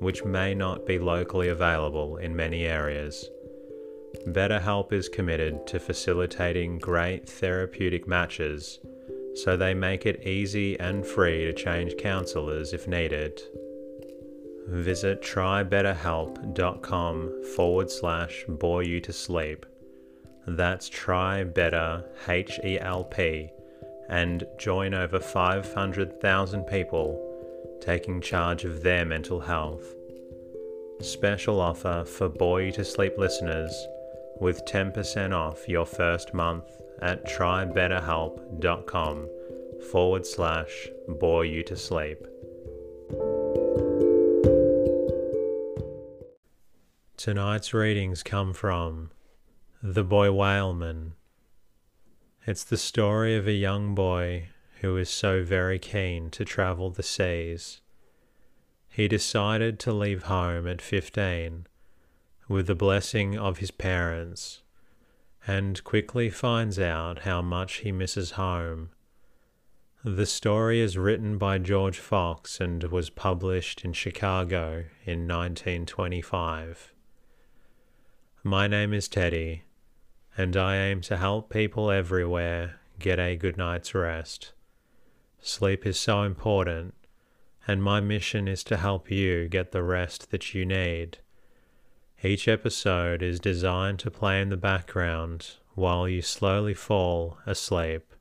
which may not be locally available in many areas. BetterHelp is committed to facilitating great therapeutic matches, so they make it easy and free to change counselors if needed. Visit trybetterhelp.com forward slash bore you to sleep. That's try better H E L P and join over 500,000 people taking charge of their mental health. Special offer for Boy to Sleep listeners with 10% off your first month at trybetterhelp.com forward slash bore you to sleep. Tonight's readings come from The Boy Whaleman. It's the story of a young boy who is so very keen to travel the seas. He decided to leave home at 15 with the blessing of his parents and quickly finds out how much he misses home. The story is written by George Fox and was published in Chicago in 1925. My name is Teddy, and I aim to help people everywhere get a good night's rest. Sleep is so important, and my mission is to help you get the rest that you need. Each episode is designed to play in the background while you slowly fall asleep.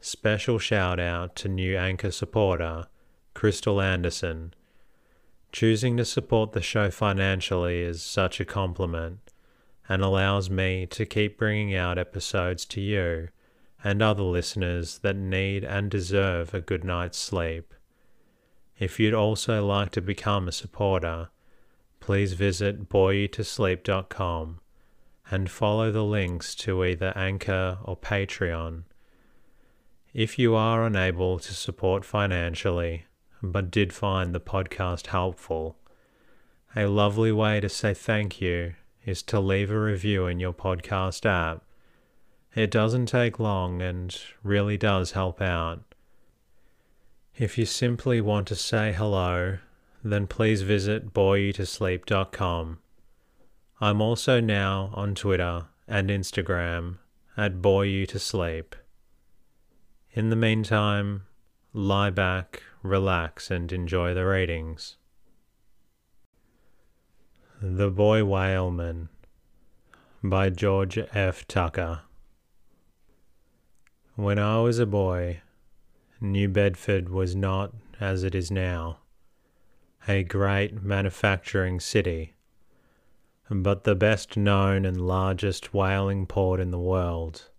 Special shout out to new anchor supporter, Crystal Anderson. Choosing to support the show financially is such a compliment and allows me to keep bringing out episodes to you and other listeners that need and deserve a good night's sleep. If you'd also like to become a supporter, please visit boreyoutosleep.com and follow the links to either Anchor or Patreon. If you are unable to support financially but did find the podcast helpful, a lovely way to say thank you is to leave a review in your podcast app it doesn't take long and really does help out. If you simply want to say hello, then please visit boreyoutosleep.com. I'm also now on Twitter and Instagram at boreyoutosleep. In the meantime, lie back, relax, and enjoy the readings. The Boy Whaleman by George F. Tucker. When I was a boy, New Bedford was not, as it is now, a great manufacturing city, but the best known and largest whaling port in the world.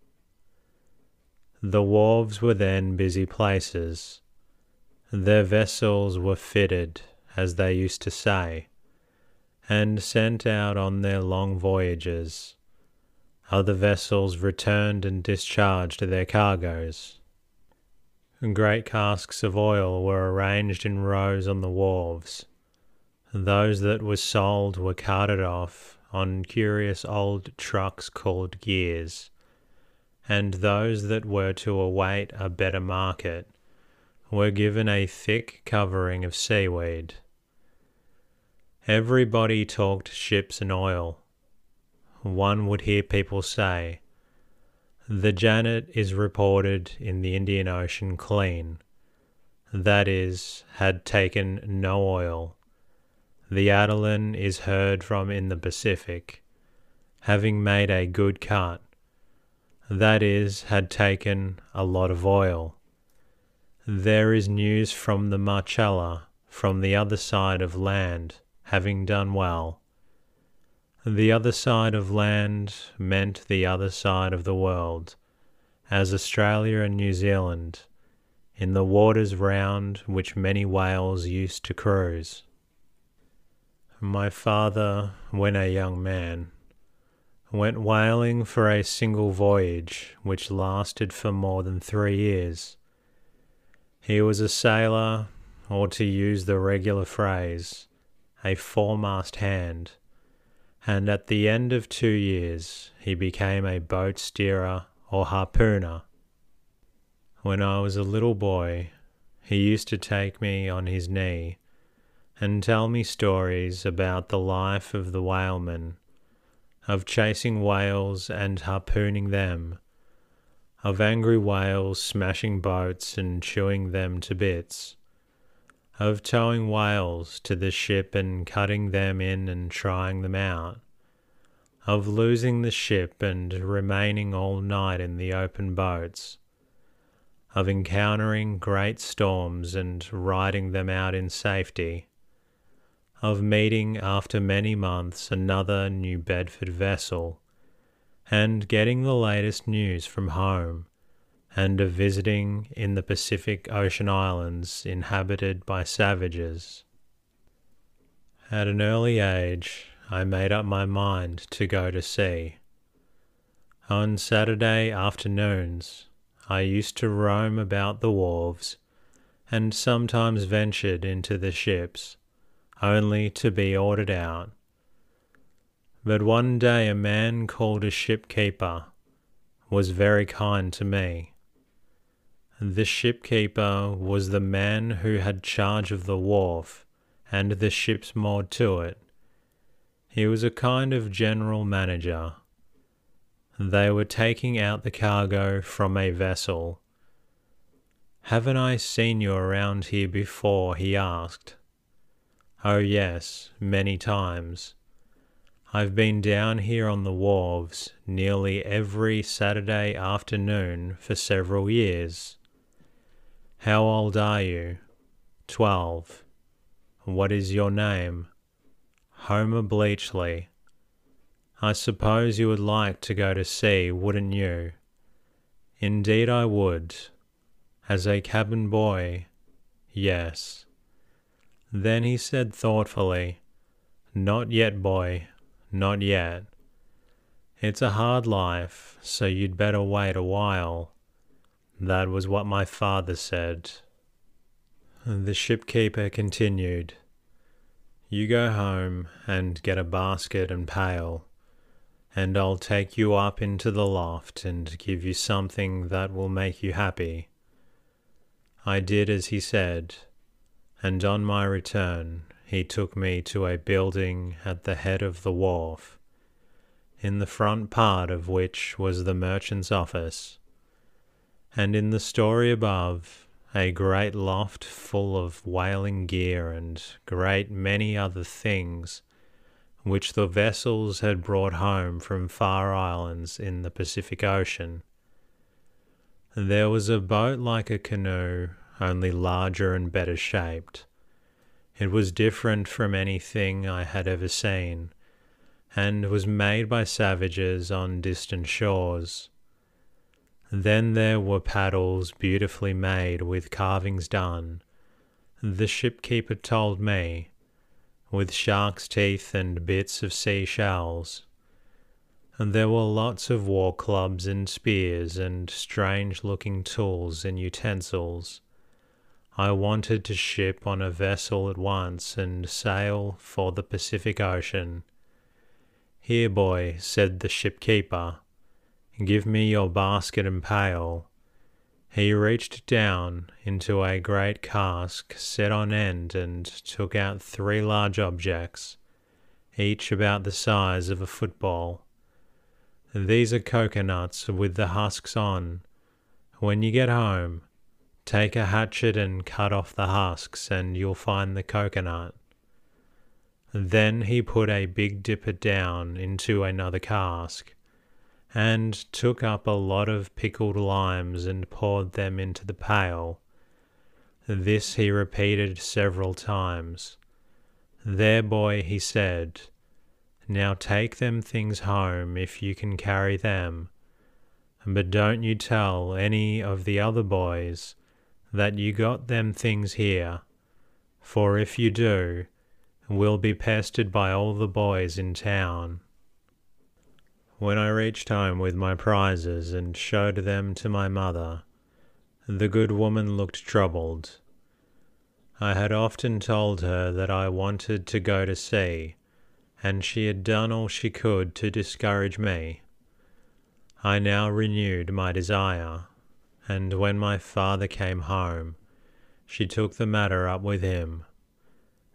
The wharves were then busy places. Their vessels were fitted, as they used to say, and sent out on their long voyages other vessels returned and discharged their cargoes. Great casks of oil were arranged in rows on the wharves. Those that were sold were carted off on curious old trucks called gears, and those that were to await a better market were given a thick covering of seaweed. Everybody talked ships and oil. One would hear people say, The Janet is reported in the Indian Ocean clean, that is, had taken no oil. The Adeline is heard from in the Pacific, having made a good cut, that is, had taken a lot of oil. There is news from the Marcella, from the other side of land, having done well. The other side of land meant the other side of the world, as Australia and New Zealand, in the waters round which many whales used to cruise. My father, when a young man, went whaling for a single voyage which lasted for more than three years he was a sailor, or to use the regular phrase, a foremast hand, and at the end of two years he became a boat steerer or harpooner. When I was a little boy, he used to take me on his knee and tell me stories about the life of the whaleman, of chasing whales and harpooning them of angry whales smashing boats and chewing them to bits, of towing whales to the ship and cutting them in and trying them out, of losing the ship and remaining all night in the open boats, of encountering great storms and riding them out in safety, of meeting after many months another New Bedford vessel and getting the latest news from home, and of visiting in the Pacific Ocean islands inhabited by savages. At an early age, I made up my mind to go to sea. On Saturday afternoons, I used to roam about the wharves and sometimes ventured into the ships, only to be ordered out but one day a man called a shipkeeper was very kind to me. The shipkeeper was the man who had charge of the wharf and the ships moored to it. He was a kind of general manager. They were taking out the cargo from a vessel. Haven't I seen you around here before? he asked. Oh, yes, many times. I've been down here on the wharves nearly every Saturday afternoon for several years. How old are you? Twelve. What is your name? Homer Bleachley. I suppose you would like to go to sea, wouldn't you? Indeed, I would. As a cabin boy, yes. Then he said thoughtfully, Not yet, boy. Not yet. It's a hard life, so you'd better wait a while. That was what my father said. The shipkeeper continued, You go home and get a basket and pail, and I'll take you up into the loft and give you something that will make you happy. I did as he said, and on my return he took me to a building at the head of the wharf, in the front part of which was the merchant's office, and in the story above a great loft full of whaling gear and great many other things which the vessels had brought home from far islands in the Pacific Ocean. There was a boat like a canoe, only larger and better shaped it was different from anything I had ever seen, and was made by savages on distant shores. Then there were paddles beautifully made with carvings done, the shipkeeper told me, with shark's teeth and bits of sea shells. And there were lots of war clubs and spears and strange looking tools and utensils I wanted to ship on a vessel at once and sail for the Pacific Ocean. Here, boy, said the shipkeeper, give me your basket and pail. He reached down into a great cask set on end and took out three large objects, each about the size of a football. These are coconuts with the husks on. When you get home, take a hatchet and cut off the husks, and you'll find the coconut. Then he put a big dipper down into another cask, and took up a lot of pickled limes and poured them into the pail. This he repeated several times. There, boy, he said, now take them things home if you can carry them, but don't you tell any of the other boys that you got them things here, for if you do, we'll be pestered by all the boys in town. When I reached home with my prizes and showed them to my mother, the good woman looked troubled. I had often told her that I wanted to go to sea, and she had done all she could to discourage me. I now renewed my desire, and when my father came home, she took the matter up with him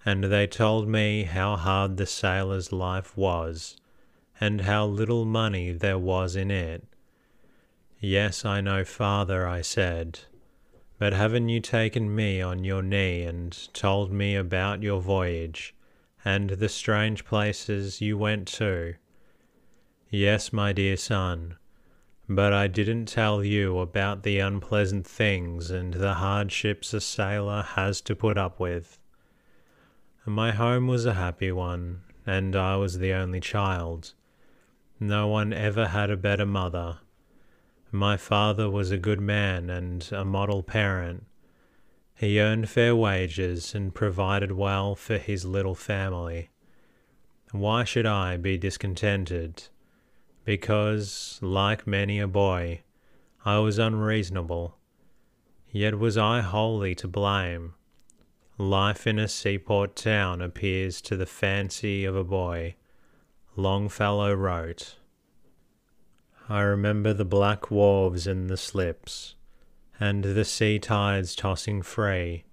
and they told me how hard the sailor's life was, and how little money there was in it. Yes, I know, father, I said, but haven't you taken me on your knee and told me about your voyage, and the strange places you went to? Yes, my dear son, but I didn't tell you about the unpleasant things and the hardships a sailor has to put up with. My home was a happy one, and I was the only child. No one ever had a better mother. My father was a good man and a model parent. He earned fair wages and provided well for his little family. Why should I be discontented? Because, like many a boy, I was unreasonable. Yet was I wholly to blame? Life in a seaport town appears to the fancy of a boy, Longfellow wrote. I remember the black wharves and the slips, and the sea tides tossing free,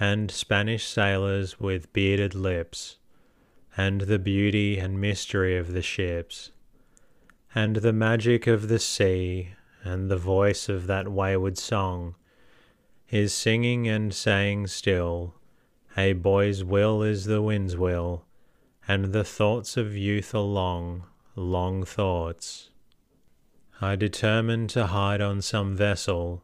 and Spanish sailors with bearded lips, and the beauty and mystery of the ships, and the magic of the sea, and the voice of that wayward song is singing and saying still, A boy's will is the wind's will, and the thoughts of youth are long, long thoughts. I determined to hide on some vessel,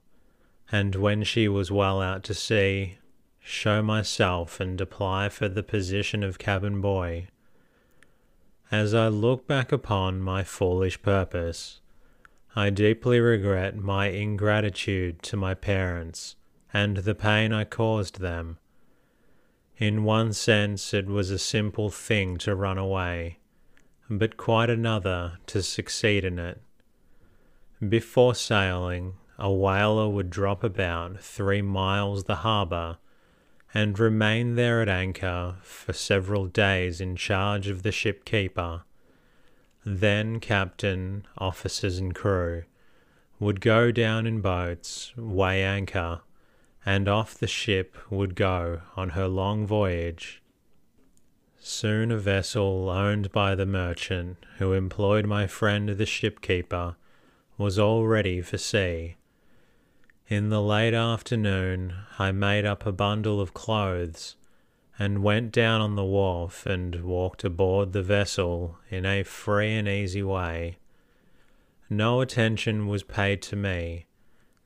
and when she was well out to sea, show myself and apply for the position of cabin boy. As I look back upon my foolish purpose, I deeply regret my ingratitude to my parents and the pain I caused them. In one sense, it was a simple thing to run away, but quite another to succeed in it. Before sailing, a whaler would drop about three miles the harbour and remain there at anchor for several days in charge of the ship keeper. Then captain, officers, and crew would go down in boats, weigh anchor, and off the ship would go on her long voyage. Soon a vessel owned by the merchant who employed my friend the shipkeeper was all ready for sea. In the late afternoon, I made up a bundle of clothes and went down on the wharf and walked aboard the vessel in a free and easy way. No attention was paid to me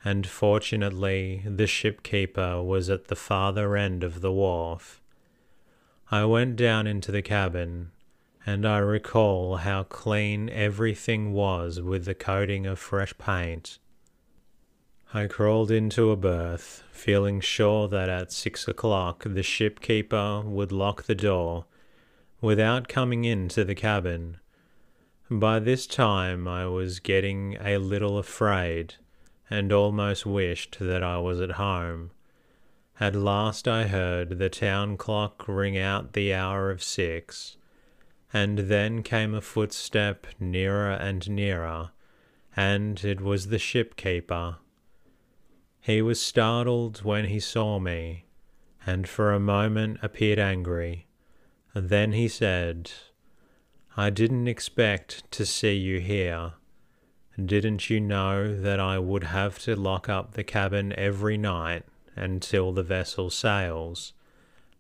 and fortunately the shipkeeper was at the farther end of the wharf. I went down into the cabin, and I recall how clean everything was with the coating of fresh paint. I crawled into a berth, feeling sure that at six o'clock the shipkeeper would lock the door without coming into the cabin. By this time I was getting a little afraid and almost wished that I was at home. At last I heard the town clock ring out the hour of six, and then came a footstep nearer and nearer, and it was the ship keeper. He was startled when he saw me, and for a moment appeared angry. Then he said, I didn't expect to see you here. Didn't you know that I would have to lock up the cabin every night until the vessel sails,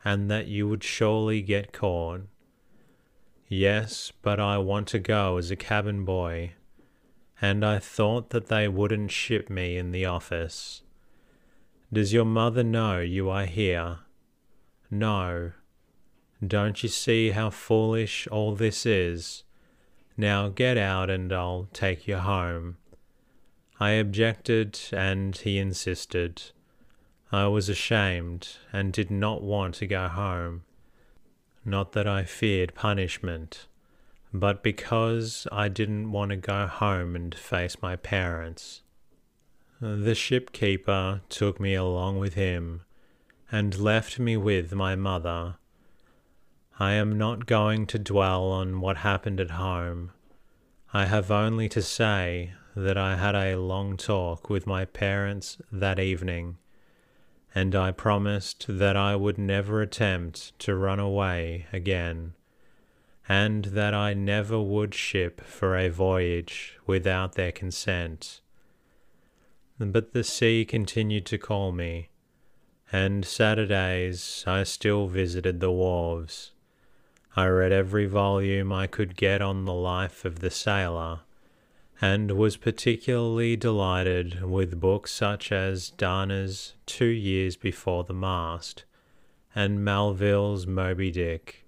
and that you would surely get caught? Yes, but I want to go as a cabin boy, and I thought that they wouldn't ship me in the office. Does your mother know you are here? No. Don't you see how foolish all this is? Now get out and I'll take you home. I objected and he insisted. I was ashamed and did not want to go home. Not that I feared punishment, but because I didn't want to go home and face my parents. The shipkeeper took me along with him and left me with my mother. I am not going to dwell on what happened at home. I have only to say that I had a long talk with my parents that evening, and I promised that I would never attempt to run away again, and that I never would ship for a voyage without their consent. But the sea continued to call me, and Saturdays I still visited the wharves I read every volume I could get on the life of the sailor, and was particularly delighted with books such as Dana's Two Years Before the Mast and Melville's Moby Dick.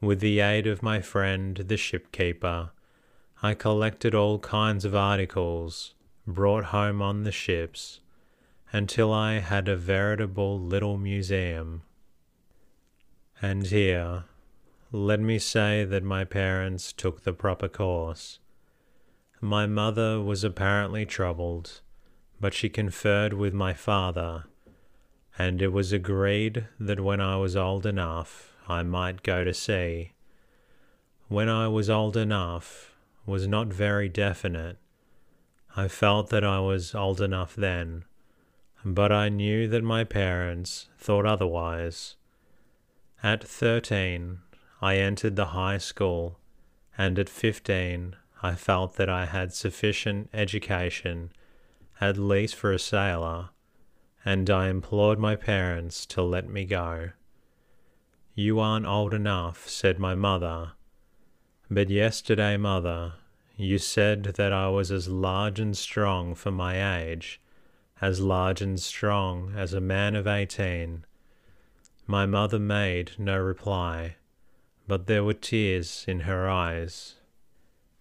With the aid of my friend the shipkeeper, I collected all kinds of articles brought home on the ships until I had a veritable little museum. And here, let me say that my parents took the proper course. My mother was apparently troubled, but she conferred with my father, and it was agreed that when I was old enough I might go to sea. When I was old enough was not very definite. I felt that I was old enough then, but I knew that my parents thought otherwise. At thirteen, I entered the high school, and at fifteen I felt that I had sufficient education, at least for a sailor, and I implored my parents to let me go. You aren't old enough, said my mother. But yesterday, mother, you said that I was as large and strong for my age, as large and strong as a man of eighteen. My mother made no reply but there were tears in her eyes.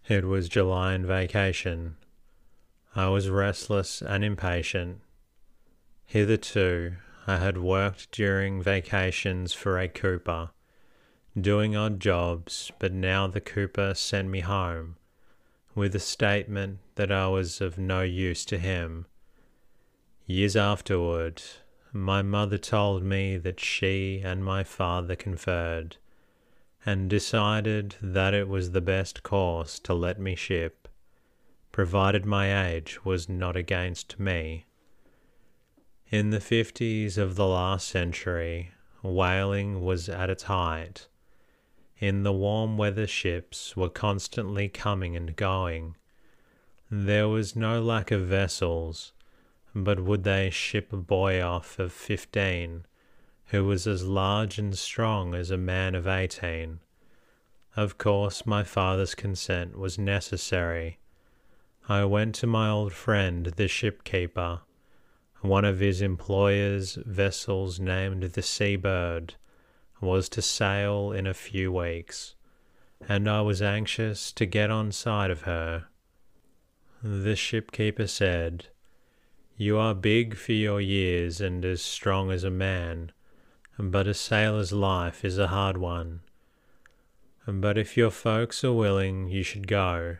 It was July and vacation. I was restless and impatient. Hitherto, I had worked during vacations for a cooper, doing odd jobs, but now the cooper sent me home with a statement that I was of no use to him. Years afterward, my mother told me that she and my father conferred and decided that it was the best course to let me ship, provided my age was not against me. In the fifties of the last century, whaling was at its height. In the warm weather, ships were constantly coming and going. There was no lack of vessels, but would they ship a boy off of fifteen? Who was as large and strong as a man of eighteen. Of course, my father's consent was necessary. I went to my old friend, the shipkeeper. One of his employer's vessels, named the Sea Bird, was to sail in a few weeks, and I was anxious to get on side of her. The shipkeeper said, You are big for your years and as strong as a man but a sailor's life is a hard one. But if your folks are willing, you should go.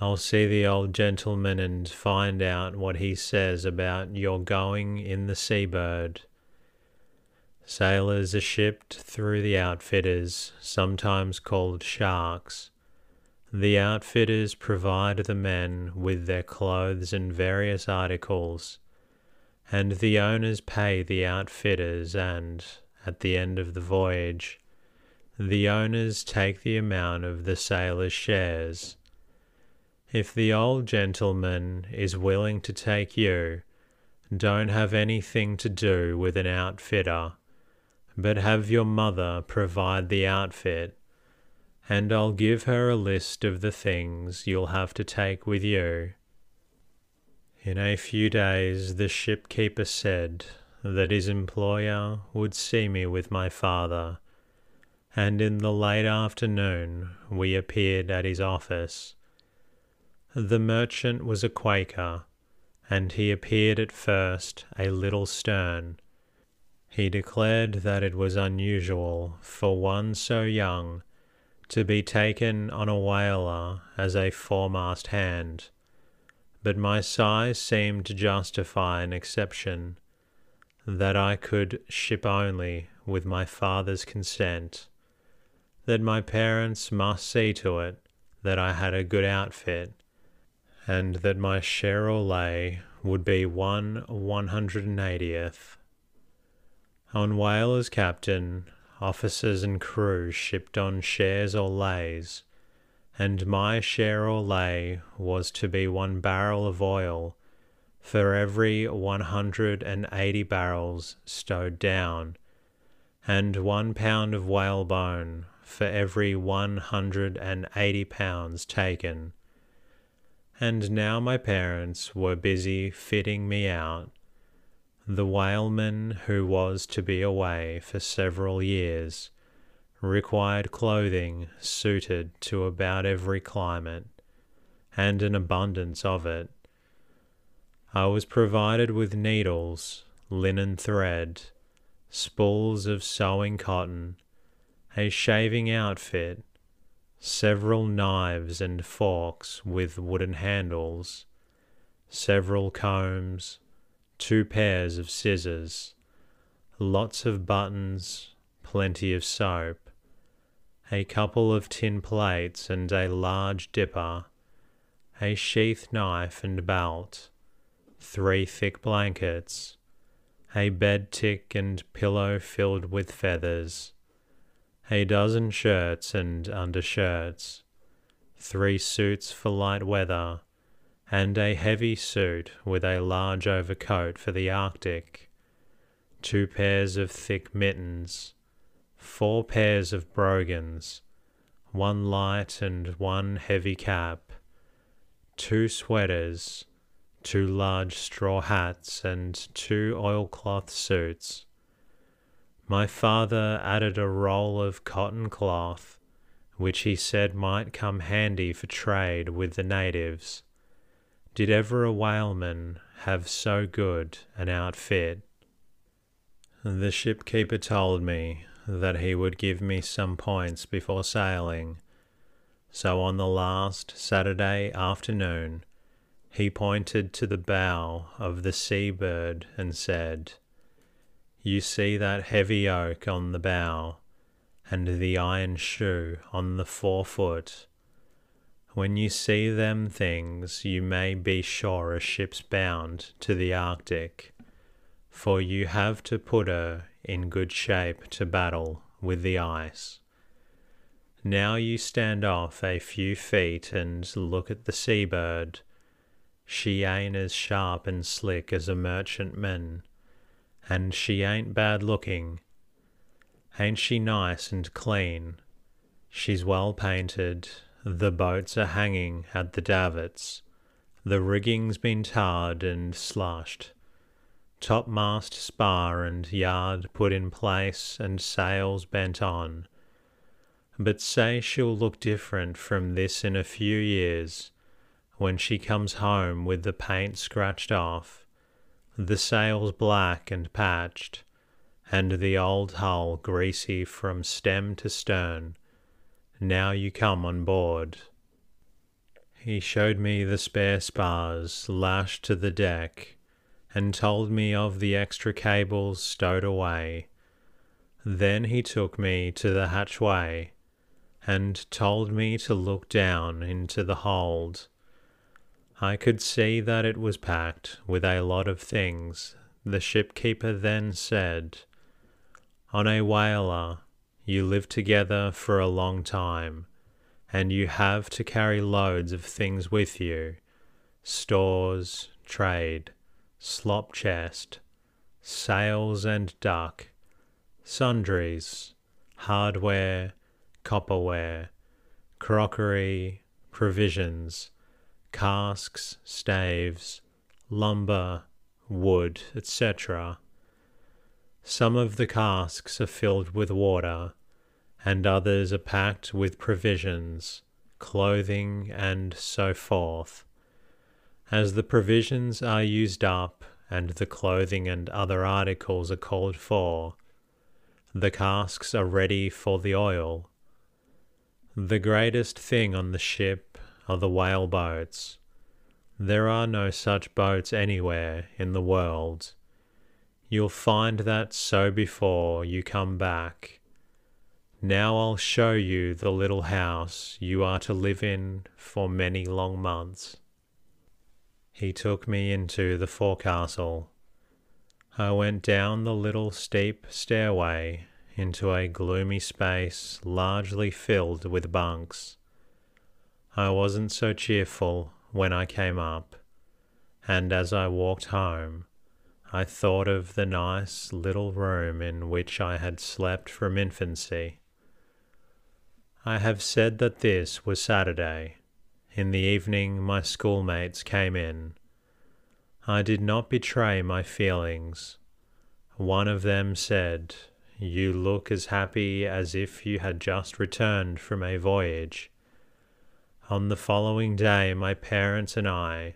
I'll see the old gentleman and find out what he says about your going in the Sea Bird. Sailors are shipped through the outfitters, sometimes called sharks. The outfitters provide the men with their clothes and various articles, and the owners pay the outfitters, and, at the end of the voyage, the owners take the amount of the sailors' shares. If the old gentleman is willing to take you, don't have anything to do with an outfitter, but have your mother provide the outfit, and I'll give her a list of the things you'll have to take with you. In a few days, the shipkeeper said that his employer would see me with my father, and in the late afternoon we appeared at his office. The merchant was a Quaker and he appeared at first a little stern. He declared that it was unusual for one so young to be taken on a whaler as a foremast hand, but my size seemed to justify an exception, that I could ship only with my father's consent, that my parents must see to it that I had a good outfit, and that my share or lay would be one one hundred and eightieth. On whalers captain, officers and crew shipped on shares or lays, and my share or lay was to be one barrel of oil for every one hundred and eighty barrels stowed down, and one pound of whalebone for every one hundred and eighty pounds taken and now my parents were busy fitting me out. The whaleman who was to be away for several years required clothing suited to about every climate, and an abundance of it. I was provided with needles, linen thread, spools of sewing cotton, a shaving outfit, several knives and forks with wooden handles, several combs, two pairs of scissors, lots of buttons, plenty of soap, a couple of tin plates and a large dipper, a sheath knife and belt, three thick blankets, a bed tick and pillow filled with feathers a dozen shirts and undershirts, three suits for light weather, and a heavy suit with a large overcoat for the Arctic, two pairs of thick mittens, four pairs of brogans, one light and one heavy cap, two sweaters, two large straw hats, and two oilcloth suits my father added a roll of cotton cloth, which he said might come handy for trade with the natives. Did ever a whaleman have so good an outfit? The shipkeeper told me that he would give me some points before sailing, so on the last Saturday afternoon he pointed to the bow of the Sea Bird and said, you see that heavy oak on the bow, and the iron shoe on the forefoot. When you see them things, you may be sure a ship's bound to the Arctic, for you have to put her in good shape to battle with the ice. Now you stand off a few feet and look at the seabird. She ain't as sharp and slick as a merchantman and she ain't bad looking. Ain't she nice and clean? She's well painted. The boats are hanging at the davits. The rigging's been tarred and slushed. Topmast spar and yard put in place and sails bent on. But say she'll look different from this in a few years, when she comes home with the paint scratched off the sails black and patched, and the old hull greasy from stem to stern. Now you come on board. He showed me the spare spars lashed to the deck, and told me of the extra cables stowed away, Then he took me to the hatchway and told me to look down into the hold. I could see that it was packed with a lot of things. The shipkeeper then said, On a whaler, you live together for a long time, and you have to carry loads of things with you stores, trade, slop chest, sails and duck, sundries, hardware, copperware, crockery, provisions, casks, staves, lumber, wood, etc. Some of the casks are filled with water, and others are packed with provisions, clothing, and so forth. As the provisions are used up and the clothing and other articles are called for, the casks are ready for the oil. The greatest thing on the ship are the whale boats. There are no such boats anywhere in the world. You'll find that so before you come back. Now I'll show you the little house you are to live in for many long months. He took me into the forecastle. I went down the little steep stairway into a gloomy space largely filled with bunks. I wasn't so cheerful when I came up, and as I walked home, I thought of the nice little room in which I had slept from infancy. I have said that this was Saturday. In the evening, my schoolmates came in. I did not betray my feelings. One of them said, You look as happy as if you had just returned from a voyage. On the following day, my parents and I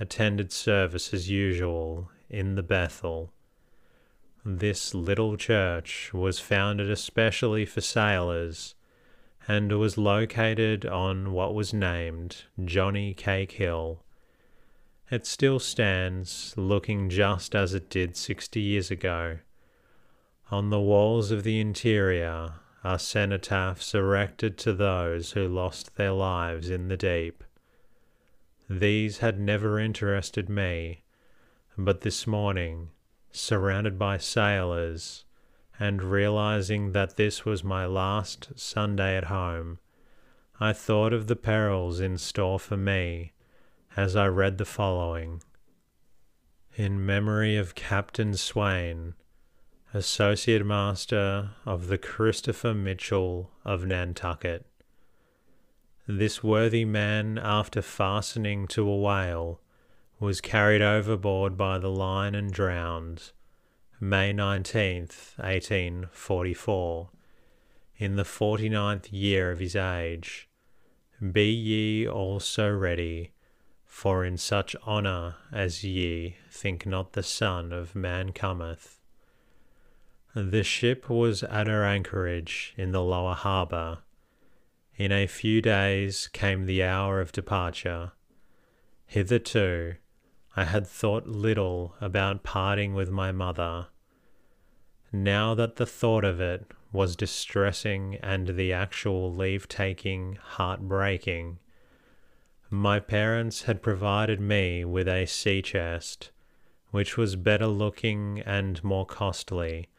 attended service as usual in the Bethel. This little church was founded especially for sailors and was located on what was named Johnny Cake Hill. It still stands, looking just as it did sixty years ago. On the walls of the interior are cenotaphs erected to those who lost their lives in the deep. These had never interested me, but this morning, surrounded by sailors, and realizing that this was my last Sunday at home, I thought of the perils in store for me as I read the following. In memory of Captain Swain, Associate Master of the Christopher Mitchell of Nantucket. This worthy man, after fastening to a whale, was carried overboard by the line and drowned, May 19th, 1844, in the forty ninth year of his age. Be ye also ready, for in such honour as ye think not the Son of Man cometh. The ship was at her anchorage in the lower harbour. In a few days came the hour of departure. Hitherto, I had thought little about parting with my mother. Now that the thought of it was distressing and the actual leave taking heartbreaking, my parents had provided me with a sea chest, which was better looking and more costly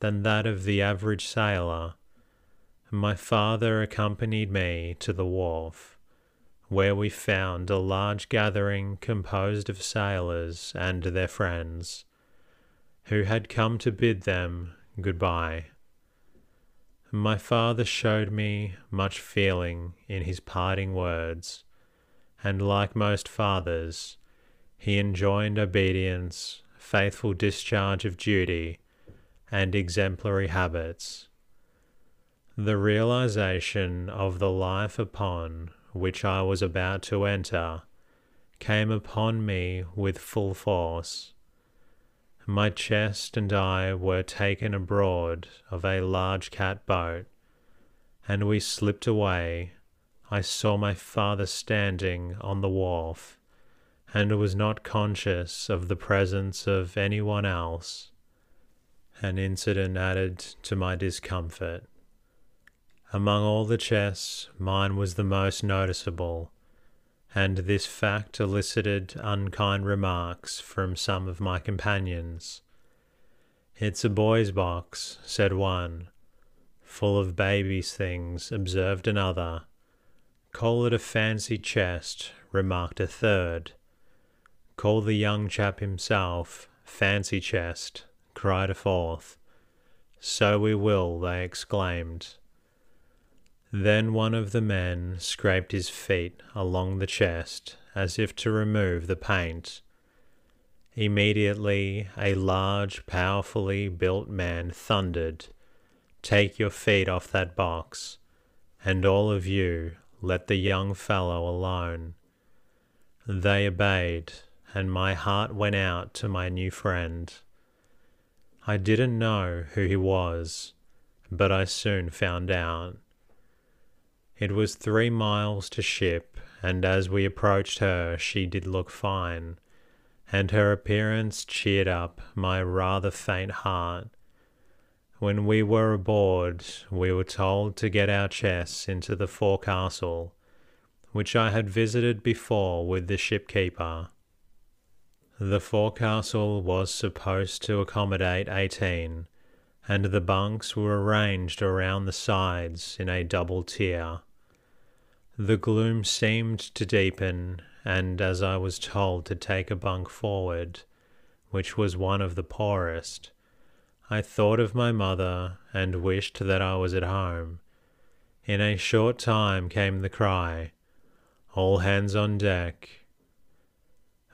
than that of the average sailor. My father accompanied me to the wharf, where we found a large gathering composed of sailors and their friends, who had come to bid them good-bye. My father showed me much feeling in his parting words, and like most fathers, he enjoined obedience, faithful discharge of duty, and exemplary habits. The realization of the life upon which I was about to enter came upon me with full force. My chest and I were taken abroad of a large cat boat, and we slipped away. I saw my father standing on the wharf, and was not conscious of the presence of any one else. An incident added to my discomfort. Among all the chests, mine was the most noticeable, and this fact elicited unkind remarks from some of my companions. It's a boy's box, said one. Full of babies' things, observed another. Call it a fancy chest, remarked a third. Call the young chap himself fancy chest, cried a fourth. So we will, they exclaimed. Then one of the men scraped his feet along the chest as if to remove the paint. Immediately, a large, powerfully built man thundered, Take your feet off that box, and all of you let the young fellow alone. They obeyed, and my heart went out to my new friend. I didn't know who he was, but I soon found out. It was three miles to ship, and as we approached her, she did look fine, and her appearance cheered up my rather faint heart. When we were aboard, we were told to get our chests into the forecastle, which I had visited before with the shipkeeper. The forecastle was supposed to accommodate eighteen, and the bunks were arranged around the sides in a double tier. The gloom seemed to deepen, and as I was told to take a bunk forward, which was one of the poorest, I thought of my mother and wished that I was at home. In a short time came the cry, All hands on deck.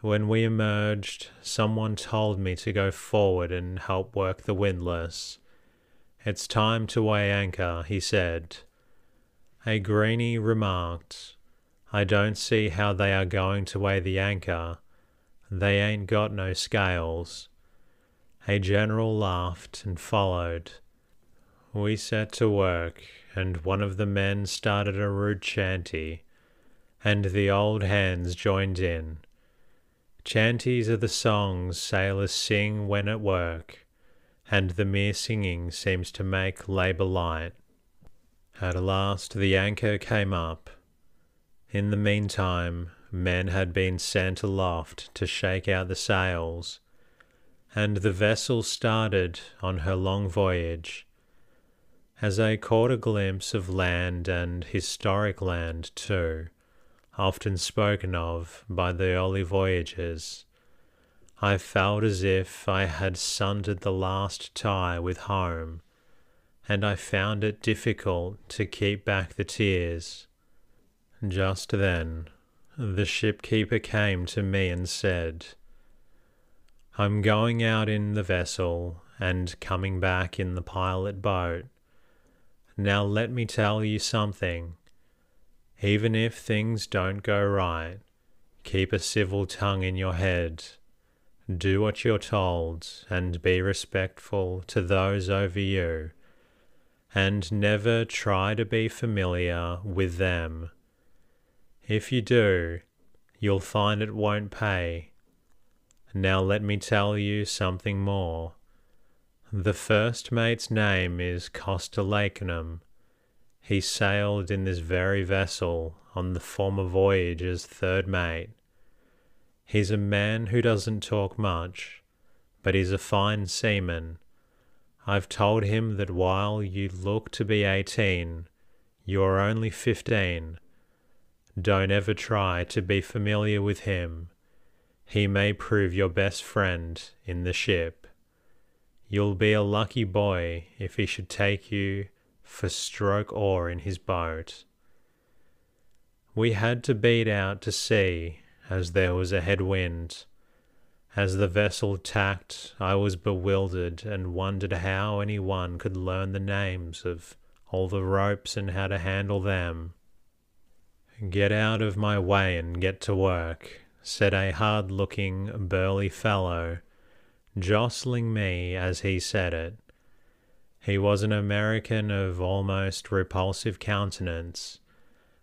When we emerged, someone told me to go forward and help work the windlass. It's time to weigh anchor, he said. A greenie remarked, I don't see how they are going to weigh the anchor. They ain't got no scales. A general laughed and followed. We set to work, and one of the men started a rude chanty, and the old hands joined in. Chanties are the songs sailors sing when at work, and the mere singing seems to make labour light. At last the anchor came up. In the meantime, men had been sent aloft to shake out the sails, and the vessel started on her long voyage. As I caught a glimpse of land and historic land too, often spoken of by the early voyagers, I felt as if I had sundered the last tie with home and I found it difficult to keep back the tears. Just then, the shipkeeper came to me and said, I'm going out in the vessel and coming back in the pilot boat. Now let me tell you something. Even if things don't go right, keep a civil tongue in your head. Do what you're told and be respectful to those over you and never try to be familiar with them. If you do, you'll find it won't pay. Now let me tell you something more. The first mate's name is Costa Lakenham. He sailed in this very vessel on the former voyage as third mate. He's a man who doesn't talk much, but he's a fine seaman I've told him that while you look to be eighteen, you are only fifteen. Don't ever try to be familiar with him. He may prove your best friend in the ship. You'll be a lucky boy if he should take you for stroke oar in his boat. We had to beat out to sea as there was a head wind. As the vessel tacked, I was bewildered and wondered how anyone could learn the names of all the ropes and how to handle them. Get out of my way and get to work, said a hard looking, burly fellow, jostling me as he said it. He was an American of almost repulsive countenance,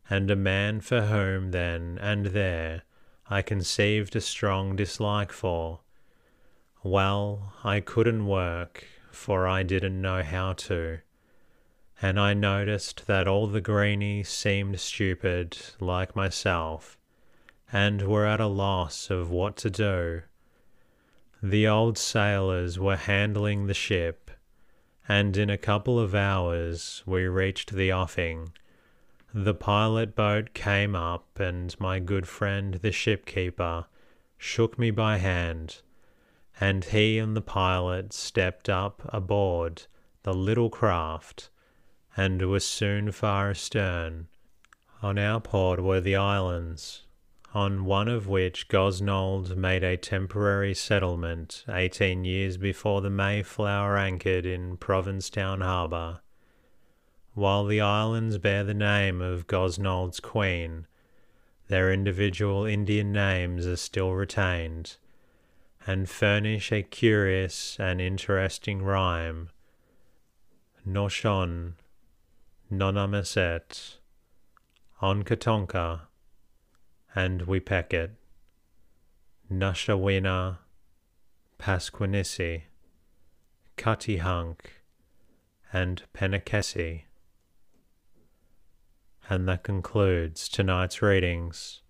and a man for whom then and there I conceived a strong dislike for. Well, I couldn't work, for I didn't know how to. And I noticed that all the greenies seemed stupid, like myself, and were at a loss of what to do. The old sailors were handling the ship, and in a couple of hours we reached the offing. The pilot boat came up, and my good friend the shipkeeper shook me by hand and he and the pilot stepped up aboard the little craft and were soon far astern. On our port were the islands, on one of which Gosnold made a temporary settlement eighteen years before the Mayflower anchored in Provincetown harbour. While the islands bear the name of Gosnold's Queen, their individual Indian names are still retained and furnish a curious and interesting rhyme. Naushon, Nonamesset, Onkatonka, and Wepeket, Nashawena, Pasquinishi, Cuttyhunk, and Penikese. And that concludes tonight's readings.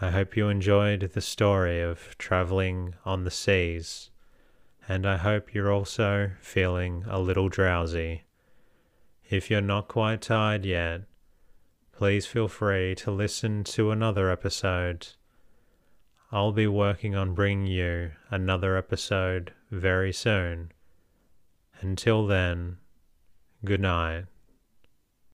I hope you enjoyed the story of traveling on the seas, and I hope you're also feeling a little drowsy. If you're not quite tired yet, please feel free to listen to another episode. I'll be working on bringing you another episode very soon. Until then, good night.